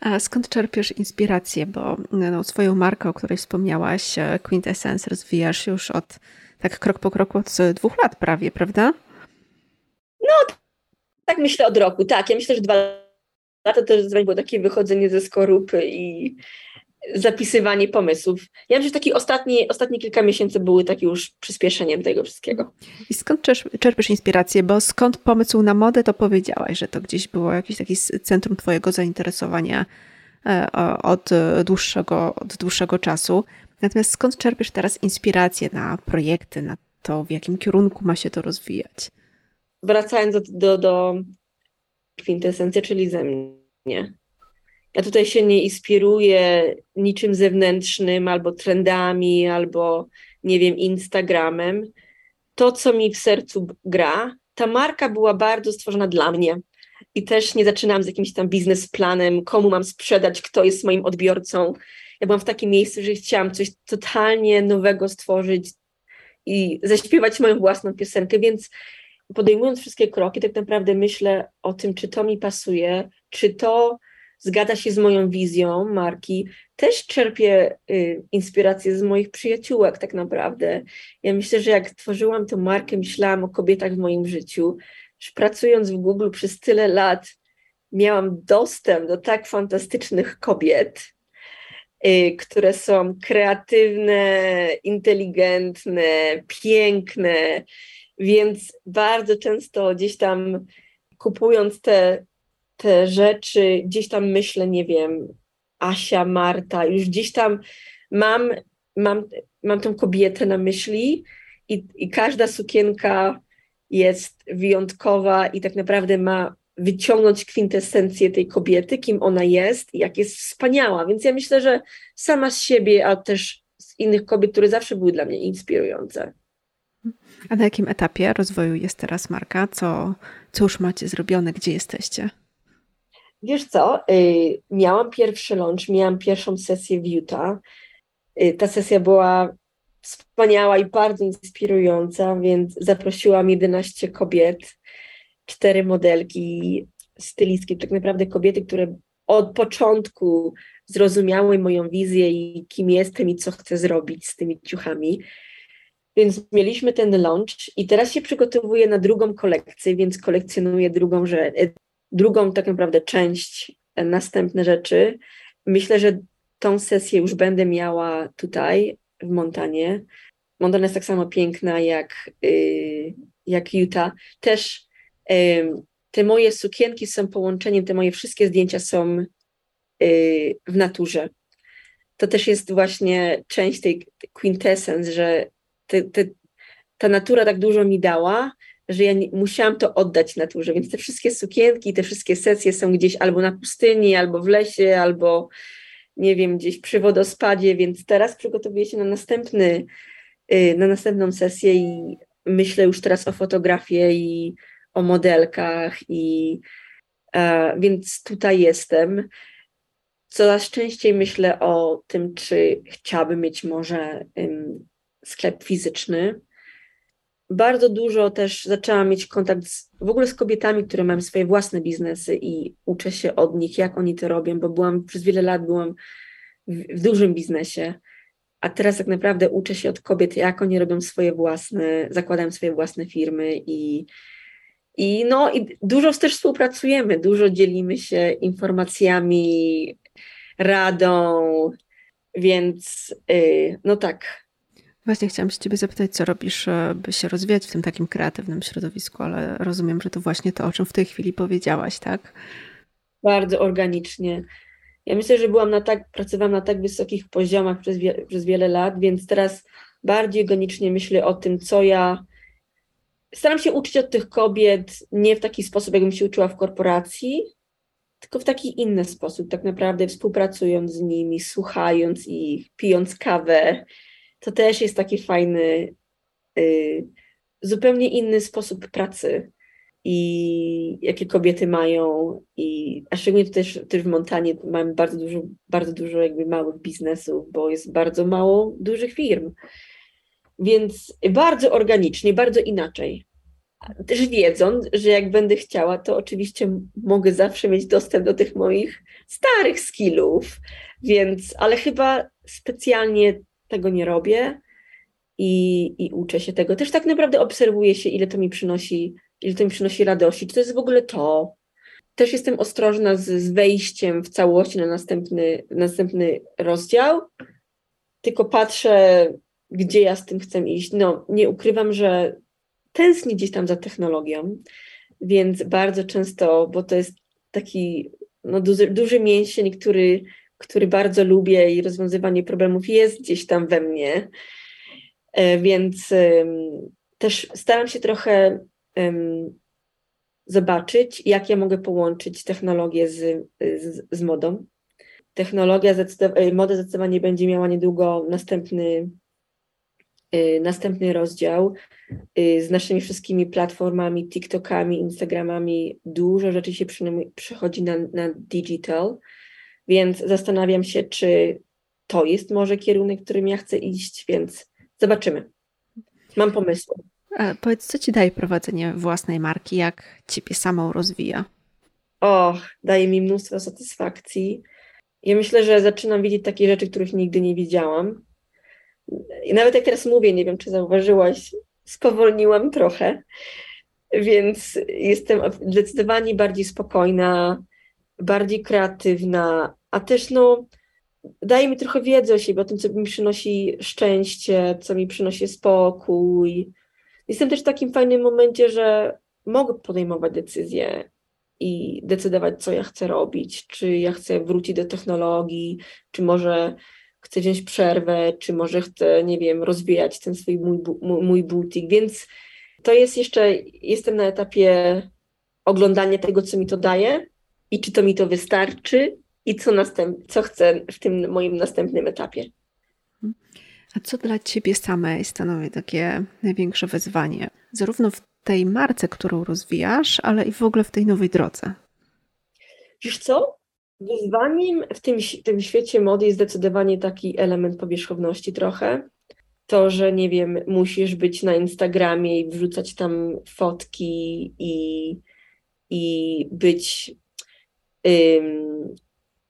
A skąd czerpiesz inspirację? Bo no, swoją markę, o której wspomniałaś, e, Quintessence, rozwijasz już od tak krok po kroku od dwóch lat prawie, prawda? No, tak myślę od roku, tak. Ja myślę, że dwa lata to zdecydowanie było takie wychodzenie ze skorupy i zapisywanie pomysłów. Ja myślę, że takie ostatnie, ostatnie kilka miesięcy były takie już przyspieszeniem tego wszystkiego. I skąd czerpiesz inspirację? Bo skąd pomysł na modę, to powiedziałaś, że to gdzieś było jakieś takie centrum twojego zainteresowania e, od dłuższego, od dłuższego czasu. Natomiast skąd czerpiesz teraz inspirację na projekty, na to, w jakim kierunku ma się to rozwijać? Wracając do, do, do kwintesencji, czyli ze mnie. Ja tutaj się nie inspiruję niczym zewnętrznym, albo trendami, albo nie wiem, Instagramem. To, co mi w sercu gra, ta marka była bardzo stworzona dla mnie. I też nie zaczynam z jakimś tam biznesplanem, komu mam sprzedać, kto jest moim odbiorcą. Ja byłam w takim miejscu, że chciałam coś totalnie nowego stworzyć i zaśpiewać moją własną piosenkę, więc podejmując wszystkie kroki, tak naprawdę myślę o tym, czy to mi pasuje, czy to zgadza się z moją wizją marki. Też czerpię y, inspirację z moich przyjaciółek, tak naprawdę. Ja myślę, że jak tworzyłam tę markę, myślałam o kobietach w moim życiu. Pracując w Google przez tyle lat, miałam dostęp do tak fantastycznych kobiet, y, które są kreatywne, inteligentne, piękne, więc bardzo często gdzieś tam kupując te te rzeczy, gdzieś tam myślę, nie wiem, Asia, Marta, już gdzieś tam mam, mam, mam tą kobietę na myśli i, i każda sukienka jest wyjątkowa i tak naprawdę ma wyciągnąć kwintesencję tej kobiety, kim ona jest i jak jest wspaniała. Więc ja myślę, że sama z siebie, a też z innych kobiet, które zawsze były dla mnie inspirujące. A na jakim etapie rozwoju jest teraz marka? Co, co już macie zrobione? Gdzie jesteście? Wiesz co, y, miałam pierwszy lunch, miałam pierwszą sesję w Utah. Y, ta sesja była wspaniała i bardzo inspirująca, więc zaprosiłam 11 kobiet, cztery modelki, stylistki, tak naprawdę kobiety, które od początku zrozumiały moją wizję i kim jestem i co chcę zrobić z tymi ciuchami. Więc mieliśmy ten lunch i teraz się przygotowuję na drugą kolekcję, więc kolekcjonuję drugą drugą tak naprawdę część, e, następne rzeczy. Myślę, że tą sesję już będę miała tutaj w Montanie. Montana jest tak samo piękna jak, yy, jak Utah. Też yy, te moje sukienki są połączeniem, te moje wszystkie zdjęcia są yy, w naturze. To też jest właśnie część tej quintessence, że te, te, ta natura tak dużo mi dała, że ja nie, musiałam to oddać naturze, więc te wszystkie sukienki, te wszystkie sesje są gdzieś albo na pustyni, albo w lesie, albo nie wiem, gdzieś przy wodospadzie, więc teraz przygotowuję się na następny, y, na następną sesję i myślę już teraz o fotografii i o modelkach i e, więc tutaj jestem. Coraz częściej myślę o tym, czy chciałabym mieć może sklep fizyczny, bardzo dużo też zaczęłam mieć kontakt z, w ogóle z kobietami, które mają swoje własne biznesy i uczę się od nich, jak oni to robią, bo byłam przez wiele lat byłam w, w dużym biznesie, a teraz tak naprawdę uczę się od kobiet, jak oni robią swoje własne, zakładają swoje własne firmy i, i no i dużo też współpracujemy, dużo dzielimy się informacjami, radą, więc yy, no tak, Właśnie chciałam się ciebie zapytać, co robisz, by się rozwijać w tym takim kreatywnym środowisku, ale rozumiem, że to właśnie to, o czym w tej chwili powiedziałaś, tak? Bardzo organicznie. Ja myślę, że byłam na tak, pracowałam na tak wysokich poziomach przez, wie, przez wiele lat, więc teraz bardziej organicznie myślę o tym, co ja. Staram się uczyć od tych kobiet nie w taki sposób, jakbym się uczyła w korporacji, tylko w taki inny sposób, tak naprawdę współpracując z nimi, słuchając ich, pijąc kawę, to też jest taki fajny, y, zupełnie inny sposób pracy. i jakie kobiety mają, i, a szczególnie też, też w Montanie mamy bardzo dużo, bardzo dużo jakby małych biznesów, bo jest bardzo mało dużych firm. Więc bardzo organicznie, bardzo inaczej. Też wiedząc, że jak będę chciała, to oczywiście mogę zawsze mieć dostęp do tych moich starych skillów, więc, ale chyba specjalnie tego nie robię i, i uczę się tego. Też tak naprawdę obserwuję się, ile to mi przynosi, ile to mi przynosi radości, czy to jest w ogóle to. Też jestem ostrożna z, z wejściem w całości na następny, następny rozdział, tylko patrzę, gdzie ja z tym chcę iść. No, nie ukrywam, że tęsknię gdzieś tam za technologią, więc bardzo często, bo to jest taki no, duży, duży mięsień, który, który bardzo lubię i rozwiązywanie problemów jest gdzieś tam we mnie, e, więc też staram się trochę zobaczyć, jak ja mogę połączyć technologię z, z, z modą. Technologia, zdecydowanie, moda zdecydowanie będzie miała niedługo następny Y, następny rozdział z naszymi wszystkimi platformami, TikTokami, Instagramami. Dużo rzeczy się przychodzi na, na digital, więc zastanawiam się, czy to jest może kierunek, którym ja chcę iść, więc zobaczymy. Mam pomysły. A powiedz, co ci daje prowadzenie własnej marki, jak ciebie samą rozwija? O, daje mi mnóstwo satysfakcji. Ja myślę, że zaczynam widzieć takie rzeczy, których nigdy nie widziałam. I nawet jak teraz mówię, nie wiem, czy zauważyłaś, spowolniłam trochę, więc jestem zdecydowanie bardziej spokojna, bardziej kreatywna, a też no, daje mi trochę wiedzy o siebie, o tym, co mi przynosi szczęście, co mi przynosi spokój. Jestem też w takim fajnym momencie, że mogę podejmować decyzje i decydować, co ja chcę robić, czy ja chcę wrócić do technologii, czy może chcę wziąć przerwę, czy może chcę, nie wiem, rozwijać ten swój mój, mój butik, więc to jest jeszcze, jestem na etapie oglądania tego, co mi to daje i czy to mi to wystarczy i co, następ, co chcę w tym moim następnym etapie. A co dla Ciebie samej stanowi takie największe wyzwanie? Zarówno w tej marce, którą rozwijasz, ale i w ogóle w tej nowej drodze. Wiesz co? Wyzwaniem w tym, w tym świecie mody jest zdecydowanie taki element powierzchowności trochę. To, że nie wiem, musisz być na Instagramie i wrzucać tam fotki i, i być ym,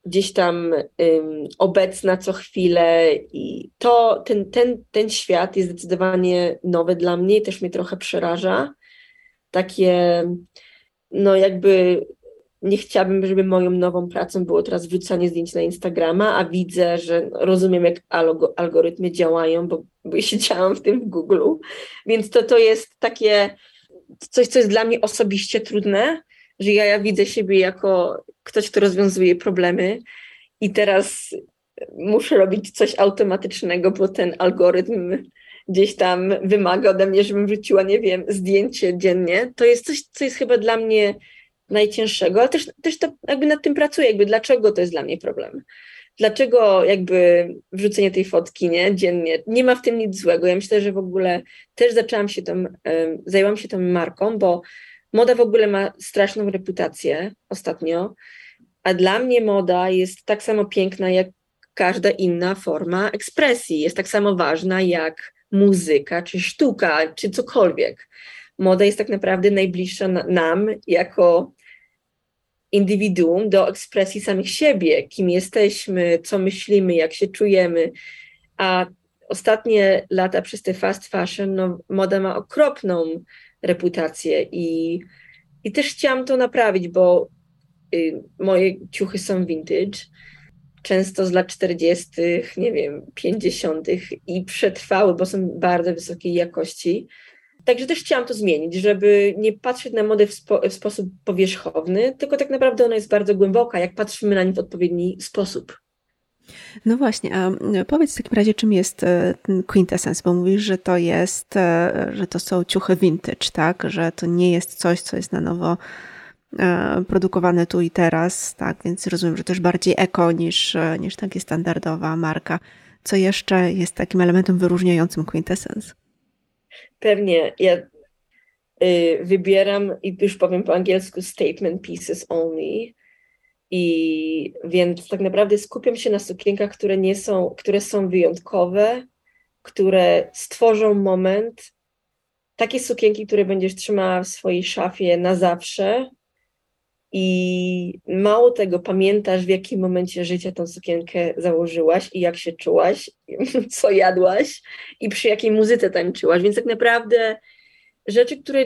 gdzieś tam ym, obecna co chwilę. I to, ten, ten, ten świat jest zdecydowanie nowy dla mnie i też mnie trochę przeraża. Takie, no jakby nie chciałabym, żeby moją nową pracą było teraz wrzucanie zdjęć na Instagrama, a widzę, że rozumiem, jak algorytmy działają, bo, bo siedziałam w tym w Google, więc to, to jest takie coś, co jest dla mnie osobiście trudne, że ja, ja widzę siebie jako ktoś, kto rozwiązuje problemy i teraz muszę robić coś automatycznego, bo ten algorytm gdzieś tam wymaga ode mnie, żebym wrzuciła, nie wiem, zdjęcie dziennie. To jest coś, co jest chyba dla mnie najcięższego, ale też, też to jakby nad tym pracuję, jakby dlaczego to jest dla mnie problem. Dlaczego jakby wrzucenie tej fotki nie, dziennie, nie ma w tym nic złego. Ja myślę, że w ogóle też zaczęłam się tą, zajęłam się tą marką, bo moda w ogóle ma straszną reputację ostatnio, a dla mnie moda jest tak samo piękna jak każda inna forma ekspresji. Jest tak samo ważna jak muzyka, czy sztuka, czy cokolwiek. Moda jest tak naprawdę najbliższa nam jako indywiduum do ekspresji samych siebie, kim jesteśmy, co myślimy, jak się czujemy. A ostatnie lata przez te fast fashion, no, moda ma okropną reputację i, i też chciałam to naprawić, bo y, moje ciuchy są vintage, często z lat 40., nie wiem, 50. i przetrwały, bo są bardzo wysokiej jakości. Także też chciałam to zmienić, żeby nie patrzeć na modę w, spo, w, sposób powierzchowny, tylko tak naprawdę ona jest bardzo głęboka, jak patrzymy na nie w odpowiedni sposób. No właśnie, a powiedz w takim razie, czym jest e, quintessence, bo mówisz, że to jest, e, że to są ciuchy vintage, tak? Że to nie jest coś, co jest na nowo e, produkowane tu i teraz, tak? Więc rozumiem, że też bardziej eko niż, niż takie standardowa marka. Co jeszcze jest takim elementem wyróżniającym quintessence? pewnie ja y, wybieram i już powiem po angielsku statement pieces only. I więc tak naprawdę skupiam się na sukienkach, które nie są, które są wyjątkowe, które stworzą moment. Takie sukienki, które będziesz trzymała w swojej szafie na zawsze. I mało tego, pamiętasz, w jakim momencie życia tą sukienkę założyłaś i jak się czułaś, co jadłaś i przy jakiej muzyce tańczyłaś. Więc tak naprawdę rzeczy, które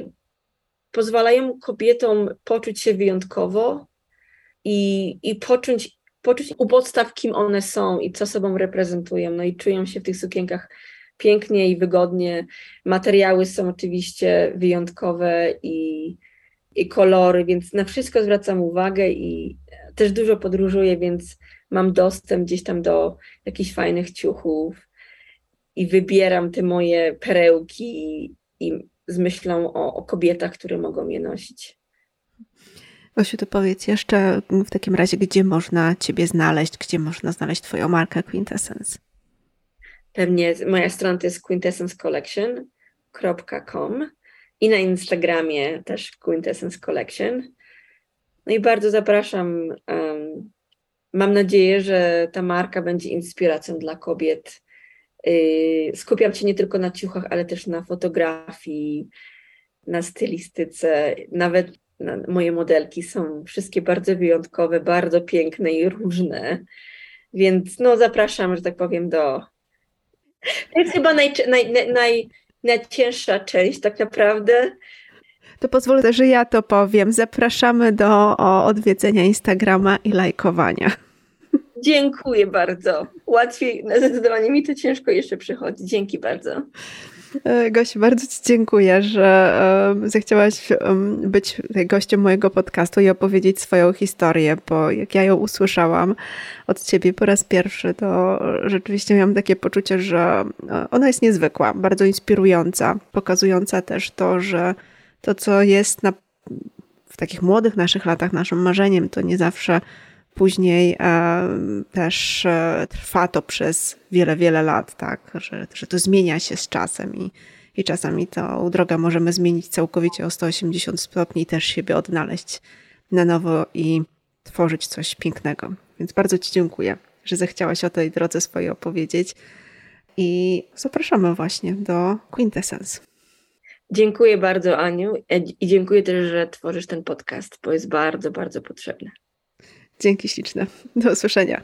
pozwalają kobietom poczuć się wyjątkowo i, i poczuć, poczuć u podstaw, kim one są i co sobą reprezentują. No i czują się w tych sukienkach pięknie i wygodnie. Materiały są oczywiście wyjątkowe i, i kolory, więc na wszystko zwracam uwagę i też dużo podróżuję, więc mam dostęp gdzieś tam do jakichś fajnych ciuchów i wybieram te moje perełki i, i z myślą o, o kobietach, które mogą je nosić. Gosiu, to powiedz jeszcze w takim razie, gdzie można Ciebie znaleźć, gdzie można znaleźć Twoją markę Quintessence? Pewnie moja strona to jest quintessencecollection.com i na Instagramie też Quintessence Collection. No i bardzo zapraszam. Mam nadzieję, że ta marka będzie inspiracją dla kobiet. Yy, skupiam się nie tylko na ciuchach, ale też na fotografii, na stylistyce. Nawet na, moje modelki są wszystkie bardzo wyjątkowe, bardzo piękne i różne. Więc no, zapraszam, że tak powiem, do. To jest chyba naj, naj, naj, najcięższa część, tak naprawdę. To pozwolę, że ja to powiem. Zapraszamy do odwiedzenia Instagrama i lajkowania. Dziękuję bardzo. Łatwiej, zdecydowanie mi to ciężko jeszcze przychodzi. Dzięki bardzo. E, Gosiu, bardzo Ci dziękuję, że zechciałaś być gościem mojego podcastu i opowiedzieć swoją historię, bo jak ja ją usłyszałam od Ciebie po raz pierwszy, to rzeczywiście miałam takie poczucie, że e, ona jest niezwykła, bardzo inspirująca, pokazująca też to, że to, co jest na, w takich młodych naszych latach naszym marzeniem, to nie zawsze Później e, też e, trwa to przez wiele, wiele lat, tak, że, że to zmienia się z czasem i, i czasami tą drogę możemy zmienić całkowicie o 180 stopni i też siebie odnaleźć na nowo i tworzyć coś pięknego. Więc bardzo Ci dziękuję, że zechciałaś o tej drodze swojej opowiedzieć i zapraszamy właśnie do Quintessence. Dziękuję bardzo, Aniu, i dziękuję też, że tworzysz ten podcast, bo jest bardzo, bardzo potrzebny. Dzięki śliczne. Do usłyszenia.